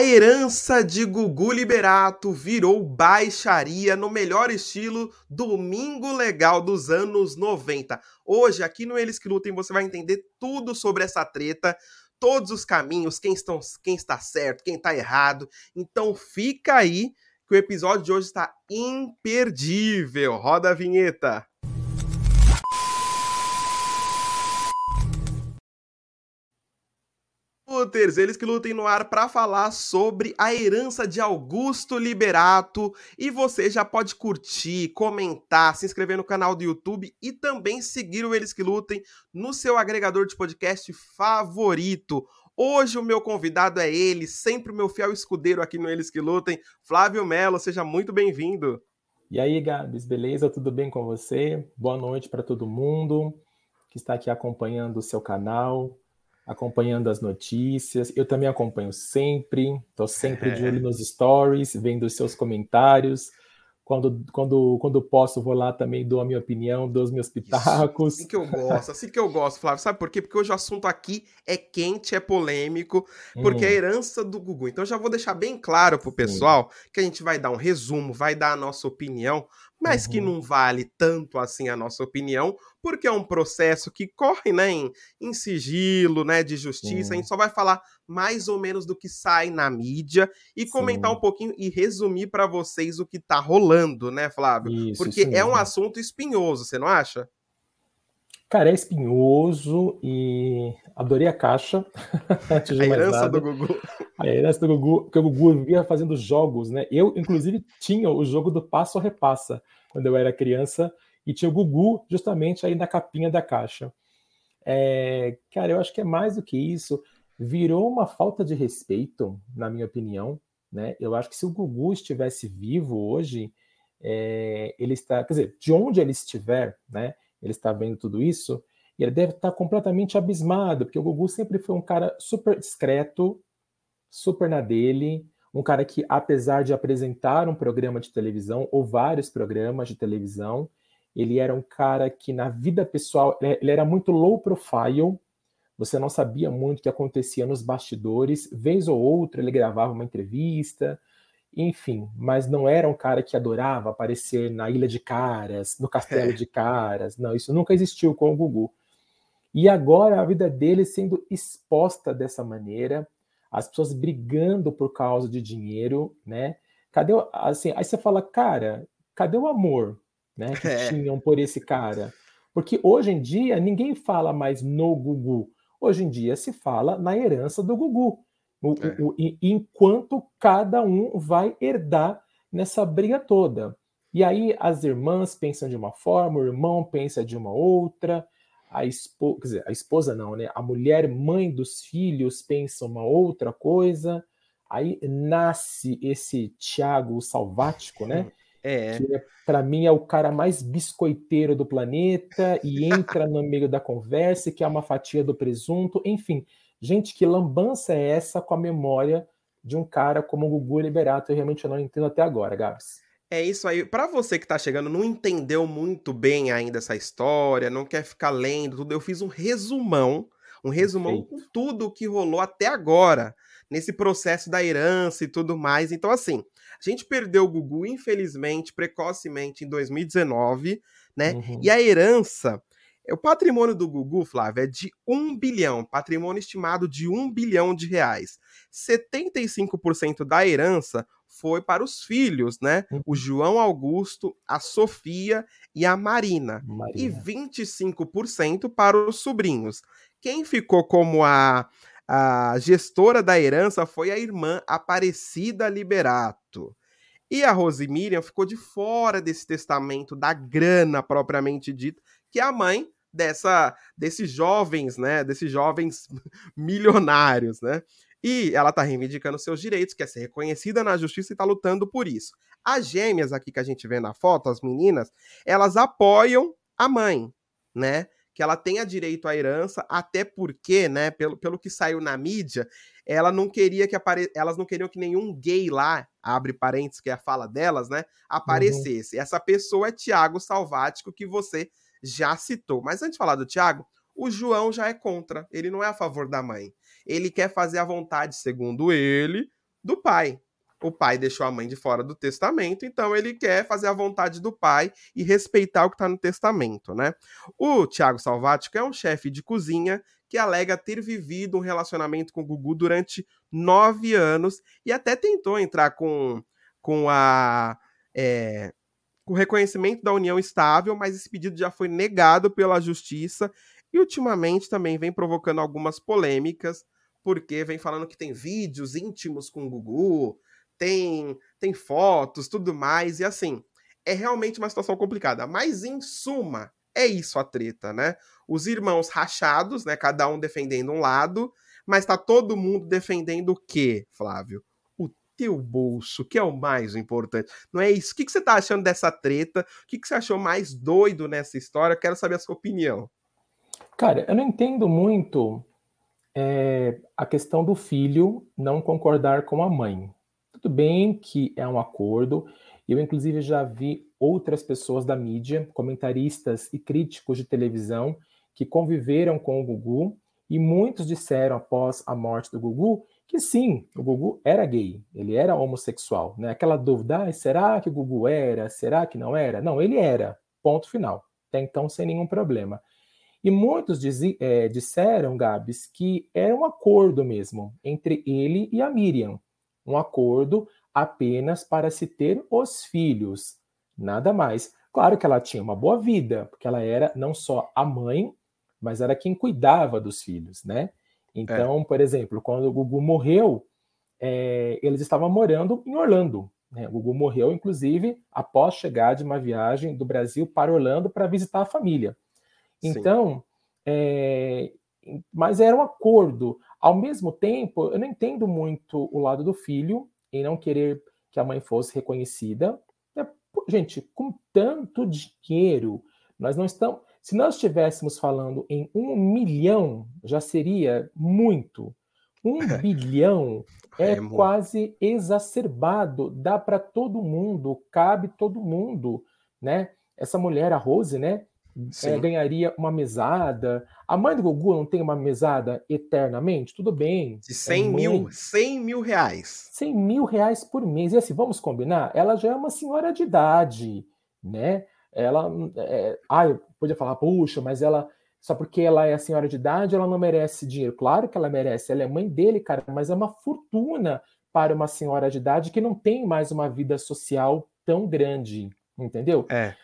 A herança de Gugu Liberato virou baixaria no melhor estilo Domingo Legal dos anos 90. Hoje, aqui no Eles que Lutem, você vai entender tudo sobre essa treta, todos os caminhos, quem, estão, quem está certo, quem está errado. Então fica aí que o episódio de hoje está imperdível. Roda a vinheta. Luters, eles que lutem no ar para falar sobre a herança de Augusto Liberato. E você já pode curtir, comentar, se inscrever no canal do YouTube e também seguir o Eles que Lutem no seu agregador de podcast favorito. Hoje o meu convidado é ele, sempre o meu fiel escudeiro aqui no Eles que Lutem, Flávio Melo. Seja muito bem-vindo. E aí, Gabs, beleza? Tudo bem com você? Boa noite para todo mundo que está aqui acompanhando o seu canal acompanhando as notícias. Eu também acompanho sempre, estou sempre de olho nos stories, vendo os seus comentários. Quando, quando, quando posso, vou lá também, dou a minha opinião, dou os meus pitacos. Isso, assim que eu gosto, assim que eu gosto, Flávio. Sabe por quê? Porque hoje o assunto aqui é quente, é polêmico, porque hum. é a herança do Gugu. Então já vou deixar bem claro pro pessoal Sim. que a gente vai dar um resumo, vai dar a nossa opinião, mas uhum. que não vale tanto assim a nossa opinião, porque é um processo que corre né, em, em sigilo, né, de justiça. Sim. A gente só vai falar mais ou menos do que sai na mídia e Sim. comentar um pouquinho e resumir para vocês o que tá rolando, né, Flávio? Isso, porque isso é um assunto espinhoso, você não acha? Cara, é espinhoso e adorei a caixa. a herança do Gugu. A herança do Gugu, porque o Gugu vivia fazendo jogos, né? Eu, inclusive, tinha o jogo do passo a repassa quando eu era criança e tinha o Gugu justamente aí na capinha da caixa. É, cara, eu acho que é mais do que isso. Virou uma falta de respeito, na minha opinião. Né? Eu acho que se o Gugu estivesse vivo hoje, é, ele está, quer dizer, de onde ele estiver, né? Ele está vendo tudo isso, e ele deve estar completamente abismado, porque o Gugu sempre foi um cara super discreto, super na dele, um cara que, apesar de apresentar um programa de televisão, ou vários programas de televisão, ele era um cara que, na vida pessoal, ele era muito low profile, você não sabia muito o que acontecia nos bastidores, vez ou outra ele gravava uma entrevista, enfim, mas não era um cara que adorava aparecer na Ilha de Caras, no Castelo é. de Caras, não, isso nunca existiu com o Gugu. E agora a vida dele sendo exposta dessa maneira, as pessoas brigando por causa de dinheiro, né? Cadê assim? Aí você fala, cara, cadê o amor, né? Que é. tinham por esse cara? Porque hoje em dia ninguém fala mais no Gugu. Hoje em dia se fala na herança do Gugu. O, é. o, o, enquanto cada um vai herdar nessa briga toda. E aí as irmãs pensam de uma forma, o irmão pensa de uma outra, a esposa, dizer, a esposa não, né? A mulher mãe dos filhos pensa uma outra coisa. Aí nasce esse Tiago Salvático, né? É. Que é, para mim é o cara mais biscoiteiro do planeta e entra no meio da conversa, que é uma fatia do presunto, enfim. Gente, que lambança é essa com a memória de um cara como o Gugu Liberato? Eu realmente não entendo até agora, Gabs. É isso aí. Para você que tá chegando, não entendeu muito bem ainda essa história, não quer ficar lendo tudo, eu fiz um resumão, um resumão Perfeito. com tudo o que rolou até agora, nesse processo da herança e tudo mais. Então, assim, a gente perdeu o Gugu, infelizmente, precocemente em 2019, né? Uhum. E a herança o patrimônio do Gugu, Flávio, é de 1 bilhão, patrimônio estimado de 1 bilhão de reais. 75% da herança foi para os filhos, né? O uhum. João Augusto, a Sofia e a Marina. Marina. E 25% para os sobrinhos. Quem ficou como a, a gestora da herança foi a irmã Aparecida Liberato. E a Rose Miriam ficou de fora desse testamento da grana propriamente dita, que é a mãe dessa desses jovens, né, desses jovens milionários, né? E ela tá reivindicando seus direitos, quer ser reconhecida na justiça e tá lutando por isso. As gêmeas aqui que a gente vê na foto, as meninas, elas apoiam a mãe, né? Que ela tenha direito à herança, até porque, né, pelo, pelo que saiu na mídia, ela não queria que apare... elas não queriam que nenhum gay lá, abre parênteses, que é a fala delas, né, uhum. aparecesse. Uhum. Essa pessoa é Tiago Salvático, que você já citou. Mas antes de falar do Tiago, o João já é contra. Ele não é a favor da mãe. Ele quer fazer a vontade, segundo ele, do pai. O pai deixou a mãe de fora do testamento, então ele quer fazer a vontade do pai e respeitar o que está no testamento, né? O Tiago Salvático é um chefe de cozinha que alega ter vivido um relacionamento com o Gugu durante nove anos e até tentou entrar com, com a. É, com reconhecimento da união estável, mas esse pedido já foi negado pela justiça e ultimamente também vem provocando algumas polêmicas, porque vem falando que tem vídeos íntimos com o Gugu, tem, tem fotos, tudo mais, e assim, é realmente uma situação complicada. Mas em suma, é isso a treta, né? Os irmãos rachados, né? Cada um defendendo um lado, mas tá todo mundo defendendo o quê, Flávio? Teu bolso, que é o mais importante. Não é isso? O que, que você tá achando dessa treta? O que, que você achou mais doido nessa história? quero saber a sua opinião. Cara, eu não entendo muito é, a questão do filho não concordar com a mãe. Tudo bem que é um acordo. Eu, inclusive, já vi outras pessoas da mídia, comentaristas e críticos de televisão, que conviveram com o Gugu, e muitos disseram após a morte do Gugu que sim, o Gugu era gay, ele era homossexual. Né? Aquela dúvida, ah, será que o Gugu era? Será que não era? Não, ele era, ponto final. Até então, sem nenhum problema. E muitos diz, é, disseram, Gabs, que era um acordo mesmo entre ele e a Miriam um acordo apenas para se ter os filhos, nada mais. Claro que ela tinha uma boa vida, porque ela era não só a mãe, mas era quem cuidava dos filhos, né? Então, é. por exemplo, quando o Gugu morreu, é, eles estavam morando em Orlando. Né? O Gugu morreu, inclusive, após chegar de uma viagem do Brasil para Orlando para visitar a família. Então, é, mas era um acordo. Ao mesmo tempo, eu não entendo muito o lado do filho em não querer que a mãe fosse reconhecida. É, gente, com tanto dinheiro, nós não estamos. Se nós estivéssemos falando em um milhão, já seria muito. Um bilhão é, é quase exacerbado, dá para todo mundo, cabe todo mundo, né? Essa mulher, a Rose, né? é, ganharia uma mesada. A mãe do Gugu não tem uma mesada eternamente? Tudo bem. De 100 é mil, 100 mil reais. 100 mil reais por mês. E assim, vamos combinar? Ela já é uma senhora de idade, né? Ela, é, ah, eu podia falar, puxa, mas ela, só porque ela é a senhora de idade, ela não merece dinheiro. Claro que ela merece, ela é mãe dele, cara, mas é uma fortuna para uma senhora de idade que não tem mais uma vida social tão grande, entendeu? É.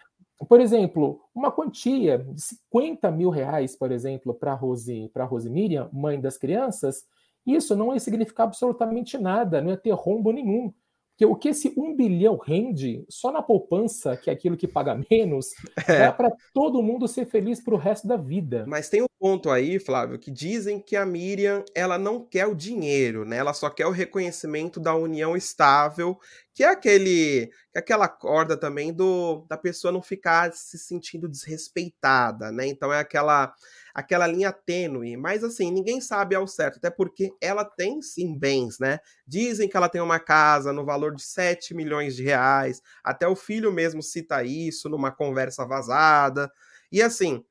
Por exemplo, uma quantia de 50 mil reais, por exemplo, para Rose, para Rose Miriam, mãe das crianças, isso não ia significar absolutamente nada, não ia ter rombo nenhum. Porque o que esse um bilhão rende só na poupança, que é aquilo que paga menos, é. dá para todo mundo ser feliz para o resto da vida. Mas tem um ponto aí, Flávio, que dizem que a Miriam ela não quer o dinheiro, né? Ela só quer o reconhecimento da união estável, que é aquele, que é aquela corda também do da pessoa não ficar se sentindo desrespeitada, né? Então é aquela aquela linha tênue, mas assim, ninguém sabe ao certo, até porque ela tem sim bens, né? Dizem que ela tem uma casa no valor de 7 milhões de reais, até o filho mesmo cita isso numa conversa vazada. E assim,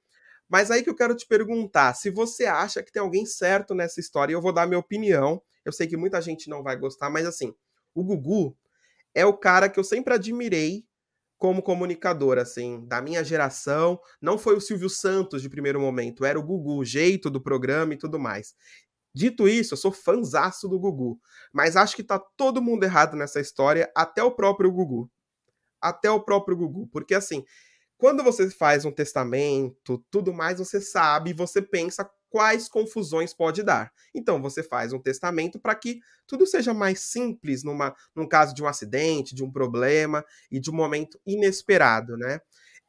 mas aí que eu quero te perguntar, se você acha que tem alguém certo nessa história, eu vou dar minha opinião. Eu sei que muita gente não vai gostar, mas assim, o Gugu é o cara que eu sempre admirei como comunicador, assim, da minha geração. Não foi o Silvio Santos de primeiro momento, era o Gugu, o jeito do programa e tudo mais. Dito isso, eu sou fanzaço do Gugu, mas acho que tá todo mundo errado nessa história, até o próprio Gugu. Até o próprio Gugu, porque assim, quando você faz um testamento, tudo mais, você sabe, você pensa quais confusões pode dar. Então você faz um testamento para que tudo seja mais simples numa, num caso de um acidente, de um problema e de um momento inesperado, né?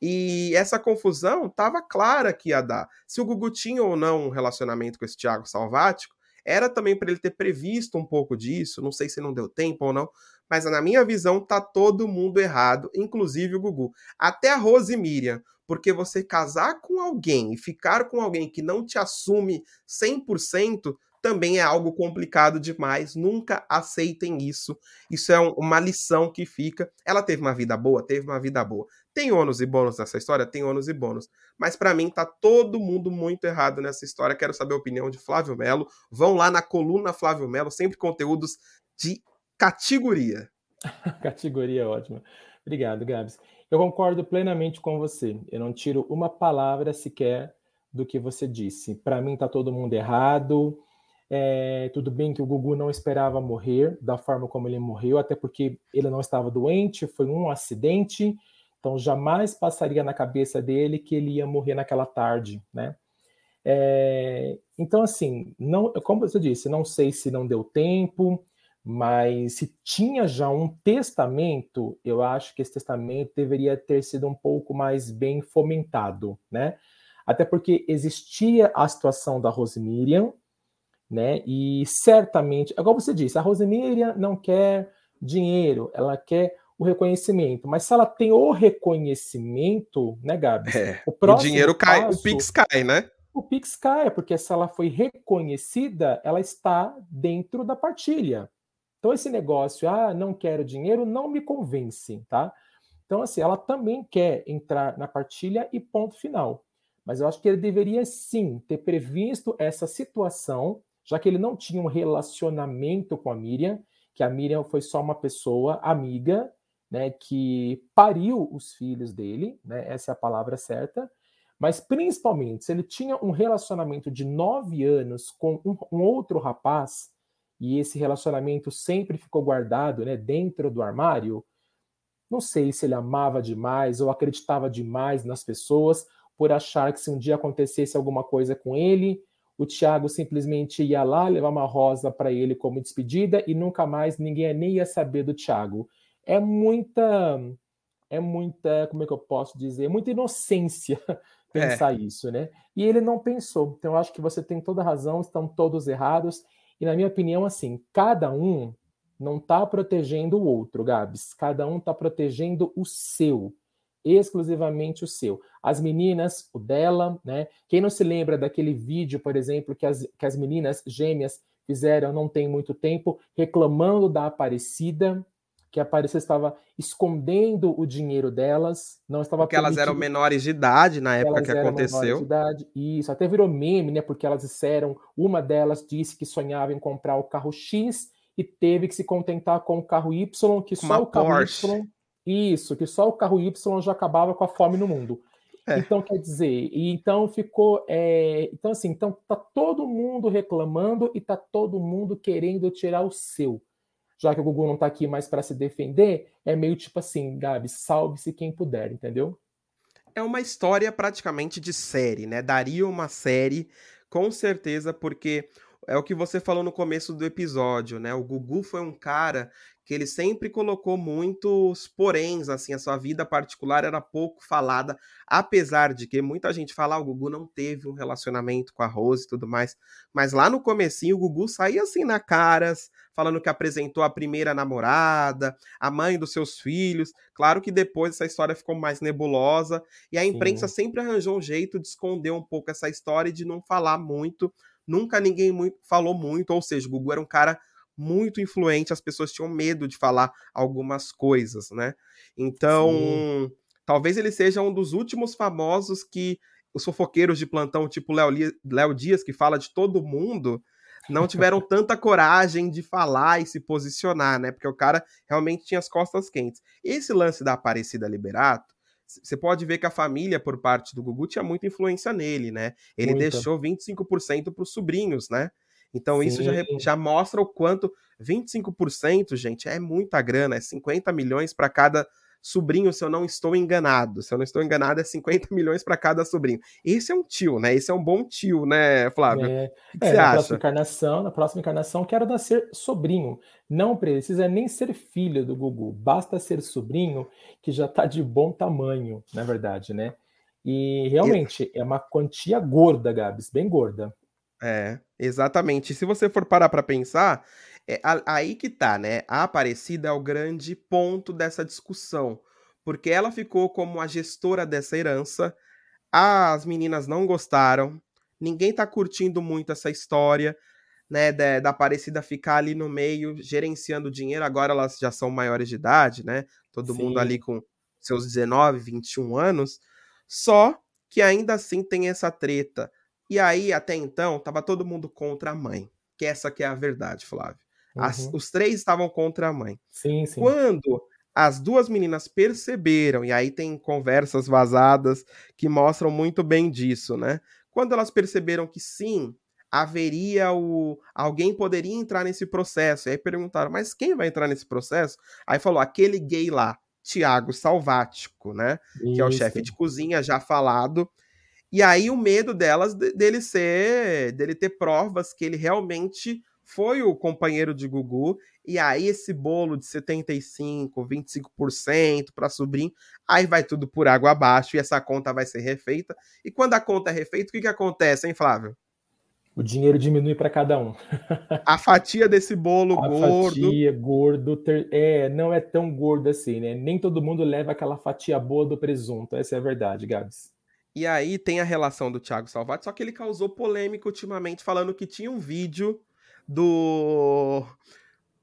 E essa confusão estava clara que ia dar. Se o Gugu tinha ou não um relacionamento com esse Thiago Salvático, era também para ele ter previsto um pouco disso, não sei se não deu tempo ou não, mas na minha visão tá todo mundo errado, inclusive o Gugu. Até a Rose Miriam porque você casar com alguém e ficar com alguém que não te assume 100% também é algo complicado demais. Nunca aceitem isso. Isso é um, uma lição que fica. Ela teve uma vida boa? Teve uma vida boa. Tem ônus e bônus nessa história? Tem ônus e bônus. Mas para mim tá todo mundo muito errado nessa história. Quero saber a opinião de Flávio Melo. Vão lá na coluna Flávio Melo, sempre conteúdos de categoria. categoria é ótima. Obrigado, Gabs. Eu concordo plenamente com você. Eu não tiro uma palavra sequer do que você disse. Para mim está todo mundo errado. É, tudo bem que o Gugu não esperava morrer da forma como ele morreu, até porque ele não estava doente, foi um acidente, então jamais passaria na cabeça dele que ele ia morrer naquela tarde, né? É, então, assim, não, como você disse, não sei se não deu tempo, mas se tinha já um testamento, eu acho que esse testamento deveria ter sido um pouco mais bem fomentado, né? Até porque existia a situação da Rosemiriam, né? E certamente, igual você disse, a Rosemiriam não quer dinheiro, ela quer o reconhecimento. Mas se ela tem o reconhecimento, né, Gabi? É, o, o, dinheiro cai, passo, o Pix cai, né? O Pix cai, porque se ela foi reconhecida, ela está dentro da partilha. Então, esse negócio, ah, não quero dinheiro, não me convence, tá? Então, assim, ela também quer entrar na partilha e ponto final. Mas eu acho que ele deveria sim ter previsto essa situação já que ele não tinha um relacionamento com a Miriam, que a Miriam foi só uma pessoa amiga, né, que pariu os filhos dele, né, essa é a palavra certa, mas principalmente se ele tinha um relacionamento de nove anos com um, um outro rapaz, e esse relacionamento sempre ficou guardado né, dentro do armário, não sei se ele amava demais ou acreditava demais nas pessoas por achar que se um dia acontecesse alguma coisa com ele, o Tiago simplesmente ia lá levar uma rosa para ele como despedida e nunca mais ninguém nem ia saber do Tiago. É muita, é muita, como é que eu posso dizer, muita inocência pensar é. isso, né? E ele não pensou. Então eu acho que você tem toda razão, estão todos errados. E na minha opinião, assim, cada um não está protegendo o outro, Gabs. Cada um está protegendo o seu exclusivamente o seu. As meninas, o dela, né? Quem não se lembra daquele vídeo, por exemplo, que as, que as meninas gêmeas fizeram não tem muito tempo, reclamando da Aparecida, que a Aparecida estava escondendo o dinheiro delas, não estava Porque elas eram menores de idade na época que aconteceu. Isso, até virou meme, né? Porque elas disseram, uma delas disse que sonhava em comprar o carro X e teve que se contentar com o carro Y, que só o carro Porsche. Y isso, que só o carro Y já acabava com a fome no mundo. É. Então, quer dizer, e então ficou. É, então, assim, então tá todo mundo reclamando e tá todo mundo querendo tirar o seu. Já que o Google não tá aqui mais para se defender, é meio tipo assim, Gabi, salve-se quem puder, entendeu? É uma história praticamente de série, né? Daria uma série, com certeza, porque é o que você falou no começo do episódio, né? O Gugu foi um cara que ele sempre colocou muitos poréns, assim, a sua vida particular era pouco falada, apesar de que muita gente fala, ah, o Gugu não teve um relacionamento com a Rose e tudo mais, mas lá no comecinho o Gugu saía assim na caras, falando que apresentou a primeira namorada, a mãe dos seus filhos, claro que depois essa história ficou mais nebulosa, e a imprensa Sim. sempre arranjou um jeito de esconder um pouco essa história e de não falar muito, nunca ninguém muito, falou muito, ou seja, o Gugu era um cara muito influente, as pessoas tinham medo de falar algumas coisas, né? Então, Sim. talvez ele seja um dos últimos famosos que os fofoqueiros de plantão, tipo Léo Dias, que fala de todo mundo, não tiveram tanta coragem de falar e se posicionar, né? Porque o cara realmente tinha as costas quentes. Esse lance da Aparecida Liberato, você pode ver que a família, por parte do Gugu, tinha muita influência nele, né? Ele Muita. deixou 25% para os sobrinhos, né? Então Sim. isso já, já mostra o quanto 25%, gente, é muita grana, é 50 milhões para cada sobrinho, se eu não estou enganado. Se eu não estou enganado, é 50 milhões para cada sobrinho. Esse é um tio, né? Esse é um bom tio, né, Flávio? É, o que é, você na acha? Próxima encarnação, na próxima encarnação, quero nascer sobrinho. Não precisa nem ser filho do Gugu, basta ser sobrinho, que já está de bom tamanho, na verdade, né? E realmente é uma quantia gorda, Gabs, bem gorda. É, exatamente. Se você for parar para pensar, é aí que tá, né? A Aparecida é o grande ponto dessa discussão, porque ela ficou como a gestora dessa herança. As meninas não gostaram, ninguém tá curtindo muito essa história, né? Da, da Aparecida ficar ali no meio, gerenciando dinheiro. Agora elas já são maiores de idade, né? Todo Sim. mundo ali com seus 19, 21 anos. Só que ainda assim tem essa treta e aí, até então, tava todo mundo contra a mãe. Que essa que é a verdade, Flávio. As, os três estavam contra a mãe. Sim, sim. Quando as duas meninas perceberam, e aí tem conversas vazadas que mostram muito bem disso, né? Quando elas perceberam que sim, haveria o. Alguém poderia entrar nesse processo. E aí perguntaram, mas quem vai entrar nesse processo? Aí falou, aquele gay lá, Tiago Salvático, né? Isso. Que é o chefe de cozinha já falado. E aí o medo delas dele ser. dele ter provas que ele realmente foi o companheiro de Gugu. E aí esse bolo de 75, 25% para sobrinho, aí vai tudo por água abaixo e essa conta vai ser refeita. E quando a conta é refeita, o que, que acontece, hein, Flávio? O dinheiro diminui para cada um. a fatia desse bolo a gordo. Fatia gordo ter... é, não é tão gordo assim, né? Nem todo mundo leva aquela fatia boa do presunto. Essa é a verdade, Gabs. E aí tem a relação do Thiago Salvati, só que ele causou polêmica ultimamente falando que tinha um vídeo do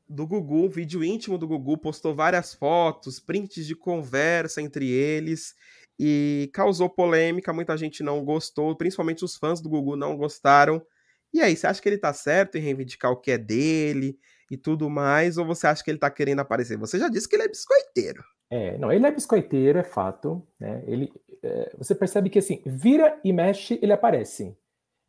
do Gugu, um vídeo íntimo do Gugu, postou várias fotos, prints de conversa entre eles e causou polêmica, muita gente não gostou, principalmente os fãs do Gugu não gostaram. E aí, você acha que ele tá certo em reivindicar o que é dele e tudo mais, ou você acha que ele tá querendo aparecer? Você já disse que ele é biscoiteiro. É, não, ele é biscoiteiro, é fato. Né? Ele, é, você percebe que assim, vira e mexe, ele aparece.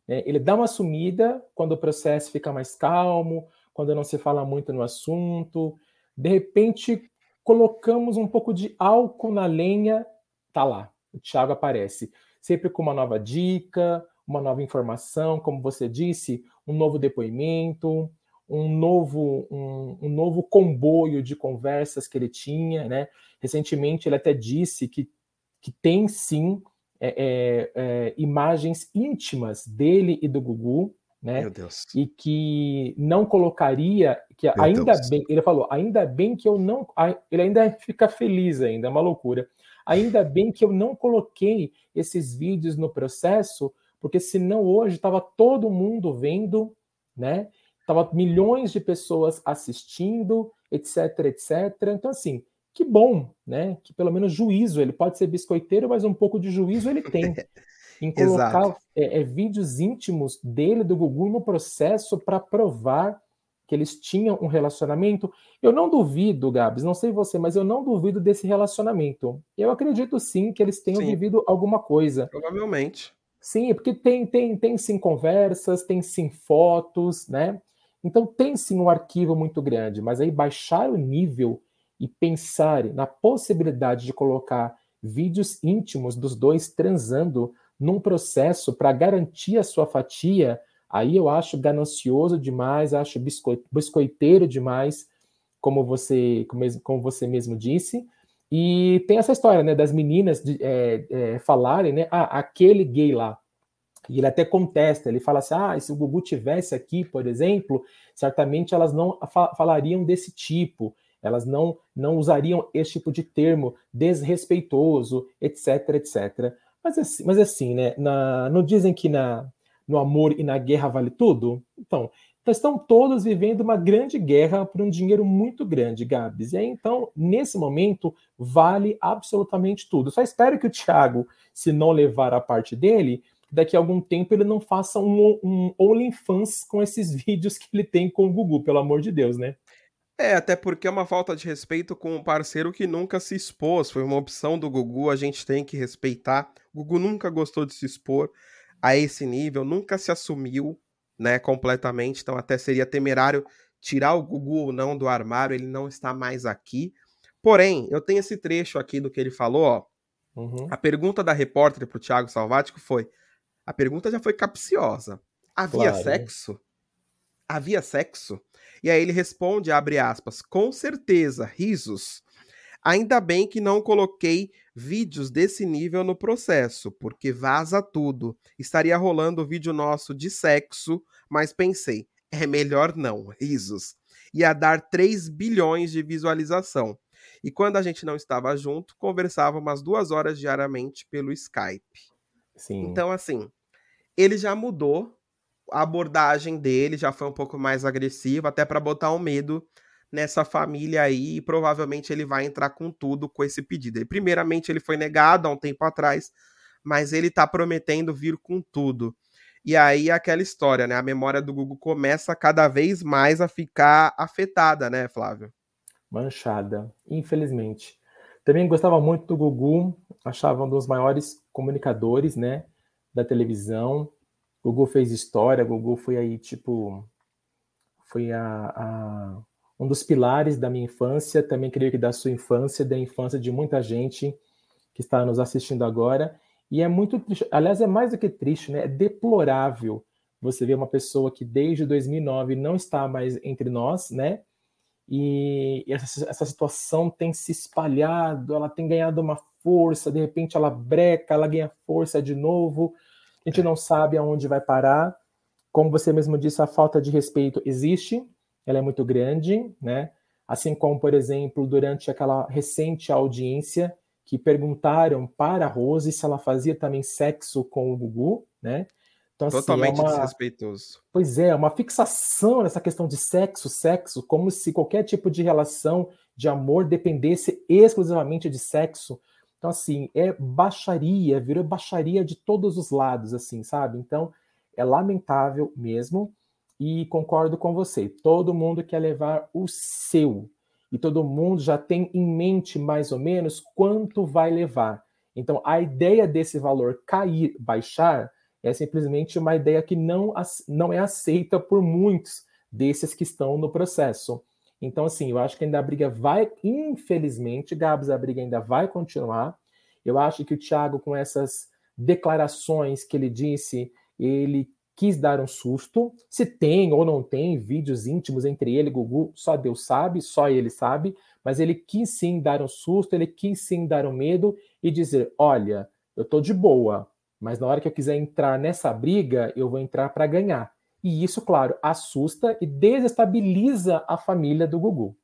Né? Ele dá uma sumida quando o processo fica mais calmo, quando não se fala muito no assunto. De repente, colocamos um pouco de álcool na lenha, tá lá, o Thiago aparece. Sempre com uma nova dica, uma nova informação, como você disse, um novo depoimento, um novo, um, um, novo comboio de conversas que ele tinha, né? Recentemente ele até disse que, que tem sim é, é, é, imagens íntimas dele e do Gugu, né? Meu Deus. E que não colocaria, que Meu ainda Deus. bem, ele falou, ainda bem que eu não, ele ainda fica feliz ainda, é uma loucura. Ainda bem que eu não coloquei esses vídeos no processo, porque senão hoje estava todo mundo vendo, né? Tava milhões de pessoas assistindo, etc, etc. Então assim, que bom, né? Que pelo menos juízo, ele pode ser biscoiteiro, mas um pouco de juízo ele tem. Em colocar é, é, vídeos íntimos dele, do Gugu, no processo para provar que eles tinham um relacionamento. Eu não duvido, Gabs, não sei você, mas eu não duvido desse relacionamento. Eu acredito sim que eles tenham sim. vivido alguma coisa. Provavelmente. Sim, porque tem, tem, tem sim conversas, tem sim fotos, né? Então tem sim um arquivo muito grande, mas aí baixar o nível e pensar na possibilidade de colocar vídeos íntimos dos dois transando num processo para garantir a sua fatia, aí eu acho ganancioso demais, acho biscoiteiro demais, como você, como você mesmo disse, e tem essa história, né, das meninas de, é, é, falarem, né, ah, aquele gay lá. E ele até contesta, ele fala assim, ah, se o Gugu tivesse aqui, por exemplo, certamente elas não fa falariam desse tipo, elas não, não usariam esse tipo de termo desrespeitoso, etc, etc. Mas assim, mas assim né, na, não dizem que na, no amor e na guerra vale tudo? Então, então, estão todos vivendo uma grande guerra por um dinheiro muito grande, Gabs. E aí, então, nesse momento, vale absolutamente tudo. Só espero que o Thiago, se não levar a parte dele, daqui a algum tempo ele não faça um, um OnlyFans com esses vídeos que ele tem com o Gugu, pelo amor de Deus, né? É, até porque é uma falta de respeito com um parceiro que nunca se expôs. Foi uma opção do Gugu, a gente tem que respeitar. O Gugu nunca gostou de se expor a esse nível, nunca se assumiu né, completamente, então até seria temerário tirar o Gugu ou não do armário, ele não está mais aqui. Porém, eu tenho esse trecho aqui do que ele falou, ó. Uhum. A pergunta da repórter para o Thiago Salvático foi: a pergunta já foi capciosa. Havia claro. sexo? Havia sexo? E aí ele responde, abre aspas, com certeza, risos. Ainda bem que não coloquei vídeos desse nível no processo, porque vaza tudo. Estaria rolando vídeo nosso de sexo, mas pensei, é melhor não, risos. Ia dar 3 bilhões de visualização. E quando a gente não estava junto, conversava umas duas horas diariamente pelo Skype. Sim. Então, assim, ele já mudou a abordagem dele, já foi um pouco mais agressiva, até para botar um medo nessa família aí e provavelmente ele vai entrar com tudo com esse pedido. E, primeiramente, ele foi negado há um tempo atrás, mas ele está prometendo vir com tudo. E aí aquela história, né? A memória do Gugu começa cada vez mais a ficar afetada, né, Flávio? Manchada, infelizmente. Também gostava muito do Gugu, achava um dos maiores comunicadores, né, da televisão. Gugu fez história, Gugu foi aí, tipo, foi a, a, um dos pilares da minha infância, também creio que da sua infância, da infância de muita gente que está nos assistindo agora. E é muito triste, aliás, é mais do que triste, né? É deplorável você ver uma pessoa que desde 2009 não está mais entre nós, né? E essa, essa situação tem se espalhado, ela tem ganhado uma força, de repente ela breca, ela ganha força de novo, a gente não sabe aonde vai parar. Como você mesmo disse, a falta de respeito existe, ela é muito grande, né? Assim como, por exemplo, durante aquela recente audiência que perguntaram para a Rose se ela fazia também sexo com o Gugu, né? Então, Totalmente assim, é uma... desrespeitoso. Pois é, uma fixação nessa questão de sexo, sexo, como se qualquer tipo de relação de amor dependesse exclusivamente de sexo. Então, assim, é baixaria, virou baixaria de todos os lados, assim, sabe? Então, é lamentável mesmo. E concordo com você. Todo mundo quer levar o seu. E todo mundo já tem em mente mais ou menos quanto vai levar. Então, a ideia desse valor cair, baixar, é simplesmente uma ideia que não, não é aceita por muitos desses que estão no processo. Então, assim, eu acho que ainda a briga vai, infelizmente, Gabs, a briga ainda vai continuar. Eu acho que o Thiago, com essas declarações que ele disse, ele quis dar um susto. Se tem ou não tem vídeos íntimos entre ele e Gugu, só Deus sabe, só ele sabe. Mas ele quis sim dar um susto, ele quis sim dar um medo e dizer: olha, eu tô de boa, mas na hora que eu quiser entrar nessa briga, eu vou entrar para ganhar. E isso, claro, assusta e desestabiliza a família do Gugu.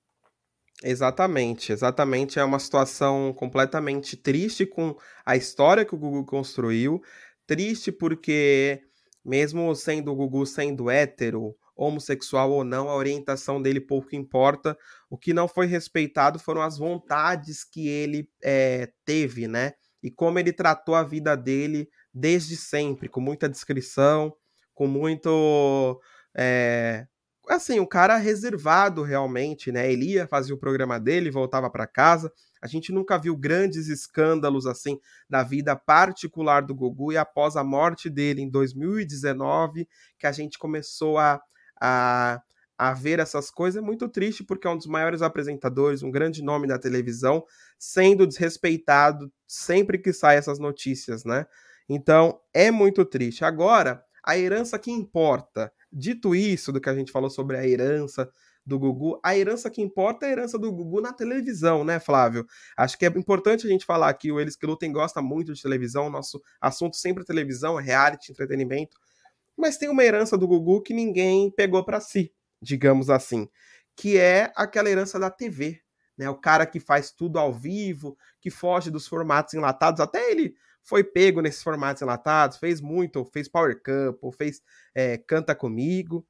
Exatamente, exatamente. É uma situação completamente triste com a história que o Gugu construiu. Triste porque, mesmo sendo o Gugu sendo hétero, homossexual ou não, a orientação dele pouco importa. O que não foi respeitado foram as vontades que ele é, teve, né? E como ele tratou a vida dele desde sempre, com muita descrição, com muito. É, assim, um cara reservado realmente, né? Ele ia fazer o programa dele, voltava para casa. A gente nunca viu grandes escândalos assim da vida particular do Gugu e após a morte dele em 2019 que a gente começou a, a, a ver essas coisas. É muito triste porque é um dos maiores apresentadores, um grande nome da televisão, sendo desrespeitado sempre que sai essas notícias, né? Então, é muito triste. Agora, a herança que importa. Dito isso, do que a gente falou sobre a herança do Gugu, a herança que importa é a herança do Gugu na televisão, né, Flávio? Acho que é importante a gente falar aqui, o Eles que Lutem gosta muito de televisão, nosso assunto sempre é televisão, reality, entretenimento, mas tem uma herança do Gugu que ninguém pegou para si, digamos assim, que é aquela herança da TV, né? O cara que faz tudo ao vivo, que foge dos formatos enlatados, até ele foi pego nesses formatos enlatados, fez muito, fez Power Cup, fez é, Canta Comigo,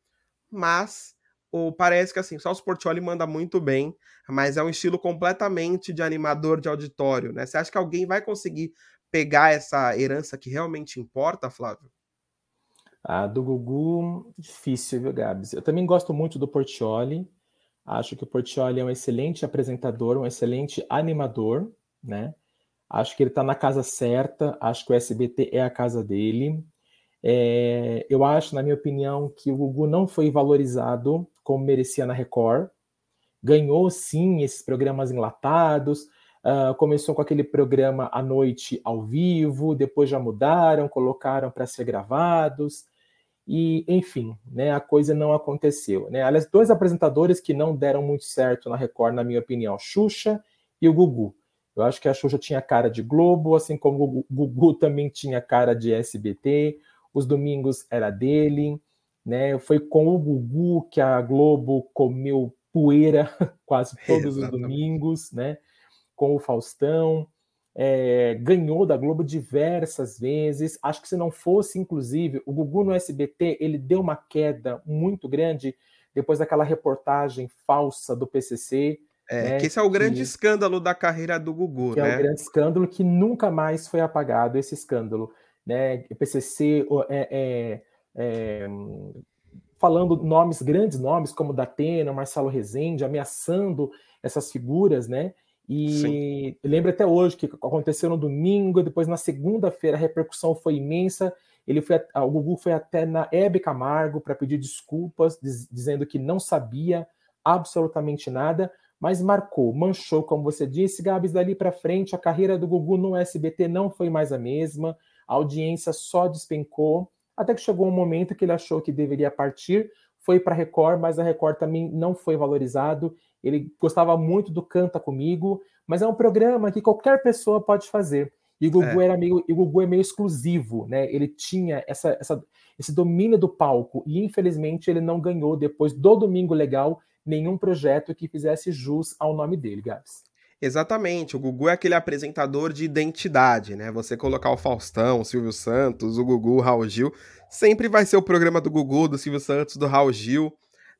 mas ou parece que assim, só o Sportioli manda muito bem, mas é um estilo completamente de animador de auditório, né? Você acha que alguém vai conseguir pegar essa herança que realmente importa, Flávio? Ah, do Gugu, difícil, viu, Gabs? Eu também gosto muito do Portioli. Acho que o Portioli é um excelente apresentador, um excelente animador, né? Acho que ele está na casa certa, acho que o SBT é a casa dele. É, eu acho, na minha opinião, que o Gugu não foi valorizado como merecia na Record. Ganhou sim esses programas enlatados. Uh, começou com aquele programa à noite ao vivo, depois já mudaram, colocaram para ser gravados. E, enfim, né, a coisa não aconteceu. Né? Aliás, dois apresentadores que não deram muito certo na Record, na minha opinião, Xuxa e o Gugu. Eu acho que a Xuxa tinha cara de Globo, assim como o Gugu também tinha cara de SBT. Os domingos era dele, né? Foi com o Gugu que a Globo comeu poeira quase todos Exatamente. os domingos, né? Com o Faustão. É, ganhou da Globo diversas vezes. Acho que se não fosse, inclusive, o Gugu no SBT, ele deu uma queda muito grande depois daquela reportagem falsa do PCC, é, né, que esse é o grande que, escândalo da carreira do Gugu, que né? É o grande escândalo que nunca mais foi apagado, esse escândalo. Né? O PCC é, é, é, falando nomes, grandes nomes, como Datena, Marcelo Rezende, ameaçando essas figuras, né? E lembro até hoje que aconteceu no domingo, depois na segunda-feira a repercussão foi imensa. Ele foi, o Gugu foi até na Hebe Camargo para pedir desculpas, diz, dizendo que não sabia absolutamente nada, mas marcou, manchou, como você disse, Gabs, dali para frente a carreira do Gugu no SBT não foi mais a mesma, a audiência só despencou, até que chegou um momento que ele achou que deveria partir, foi para a Record, mas a Record também não foi valorizado ele gostava muito do Canta Comigo, mas é um programa que qualquer pessoa pode fazer. E o Gugu, é. era meio, o Gugu é meio exclusivo, né? Ele tinha essa, essa, esse domínio do palco e infelizmente ele não ganhou depois do Domingo Legal nenhum projeto que fizesse jus ao nome dele, Gabs. Exatamente, o Gugu é aquele apresentador de identidade, né? Você colocar o Faustão, o Silvio Santos, o Gugu, o Raul Gil, sempre vai ser o programa do Gugu, do Silvio Santos, do Raul Gil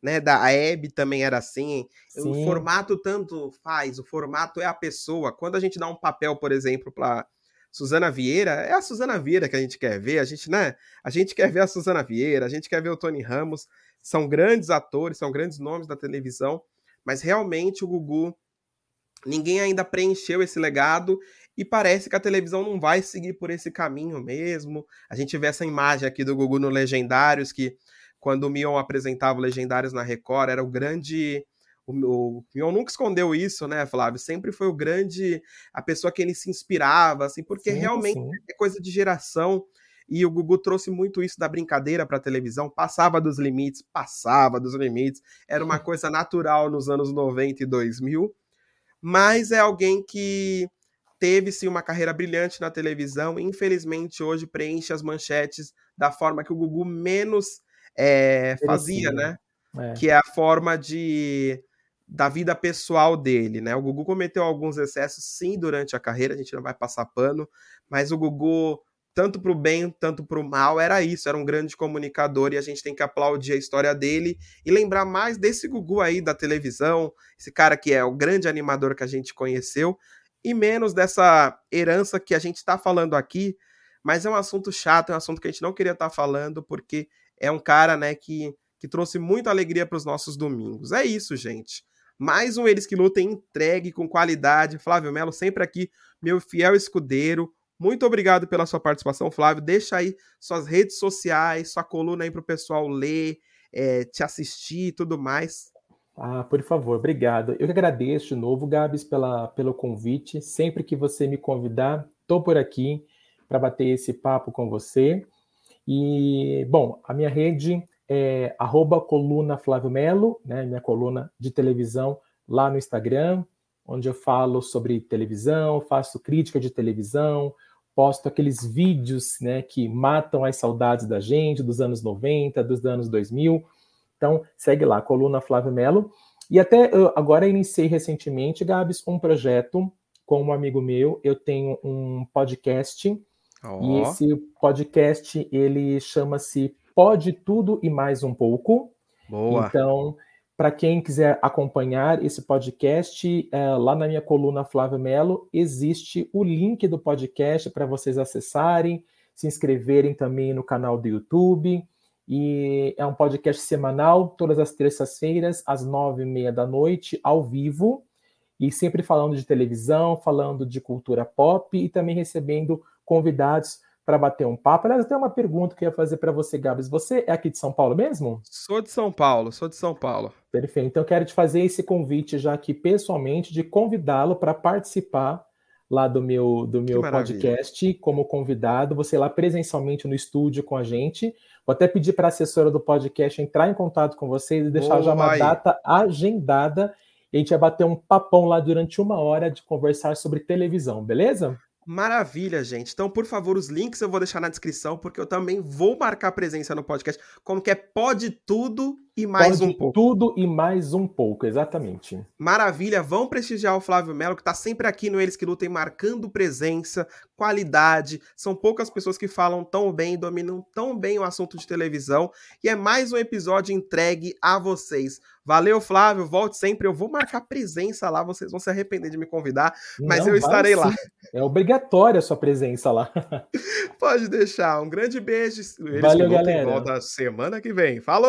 né? Da Hebe também era assim. Sim. O formato tanto faz, o formato é a pessoa. Quando a gente dá um papel, por exemplo, para Suzana Vieira, é a Suzana Vieira que a gente quer ver. A gente, né? A gente quer ver a Suzana Vieira, a gente quer ver o Tony Ramos. São grandes atores, são grandes nomes da televisão, mas realmente o Gugu ninguém ainda preencheu esse legado e parece que a televisão não vai seguir por esse caminho mesmo. A gente vê essa imagem aqui do Gugu no Legendários que quando o Mion apresentava Legendários na Record, era o grande. O, o Mion nunca escondeu isso, né, Flávio? Sempre foi o grande. a pessoa que ele se inspirava, assim, porque sim, realmente sim. é coisa de geração. E o Gugu trouxe muito isso da brincadeira para a televisão, passava dos limites, passava dos limites, era uma coisa natural nos anos 90 e 2000, mas é alguém que teve sim uma carreira brilhante na televisão, e infelizmente hoje preenche as manchetes da forma que o Gugu menos é, fazia, né? É. Que é a forma de da vida pessoal dele, né? O Gugu cometeu alguns excessos, sim, durante a carreira, a gente não vai passar pano, mas o Gugu, tanto para o bem, tanto para o mal, era isso, era um grande comunicador e a gente tem que aplaudir a história dele e lembrar mais desse Gugu aí da televisão, esse cara que é o grande animador que a gente conheceu, e menos dessa herança que a gente está falando aqui, mas é um assunto chato, é um assunto que a gente não queria estar tá falando, porque é um cara, né, que, que trouxe muita alegria para os nossos domingos. É isso, gente. Mais um Eles que Lutem entregue com qualidade. Flávio Melo sempre aqui, meu fiel escudeiro. Muito obrigado pela sua participação, Flávio. Deixa aí suas redes sociais, sua coluna aí para o pessoal ler, é, te assistir e tudo mais. Ah, por favor, obrigado. Eu que agradeço de novo, Gabs, pela, pelo convite. Sempre que você me convidar, estou por aqui para bater esse papo com você. E, bom, a minha rede é arroba coluna Flávio Melo, né, minha coluna de televisão lá no Instagram, onde eu falo sobre televisão, faço crítica de televisão, posto aqueles vídeos né, que matam as saudades da gente, dos anos 90, dos anos 2000. Então, segue lá, coluna Flávio Melo. E até agora iniciei recentemente, Gabs, um projeto com um amigo meu. Eu tenho um podcast Oh. E esse podcast ele chama-se Pode Tudo e Mais um Pouco. Boa. Então, para quem quiser acompanhar esse podcast, é, lá na minha coluna Flávio Melo, existe o link do podcast para vocês acessarem, se inscreverem também no canal do YouTube. E é um podcast semanal, todas as terças-feiras, às nove e meia da noite, ao vivo, e sempre falando de televisão, falando de cultura pop e também recebendo convidados para bater um papo. Aliás, até uma pergunta que eu ia fazer para você, Gabs. Você é aqui de São Paulo mesmo? Sou de São Paulo, sou de São Paulo. Perfeito. Então, eu quero te fazer esse convite já aqui pessoalmente, de convidá-lo para participar lá do meu, do meu podcast como convidado, você lá presencialmente no estúdio com a gente. Vou até pedir para a assessora do podcast entrar em contato com vocês e deixar já uma aí. data agendada. E a gente vai bater um papão lá durante uma hora de conversar sobre televisão, beleza? Maravilha, gente. Então, por favor, os links eu vou deixar na descrição, porque eu também vou marcar presença no podcast, como que é Pode Tudo e Mais Pode um Pouco. Tudo e Mais um Pouco, exatamente. Maravilha. Vão prestigiar o Flávio Melo, que está sempre aqui no Eles Que Lutem, marcando presença, qualidade. São poucas pessoas que falam tão bem, dominam tão bem o assunto de televisão. E é mais um episódio entregue a vocês. Valeu, Flávio. Volte sempre. Eu vou marcar presença lá. Vocês vão se arrepender de me convidar, mas Não, eu estarei lá. É obrigatória a sua presença lá. Pode deixar. Um grande beijo. Eles Valeu, galera. Volta semana que vem. Falou!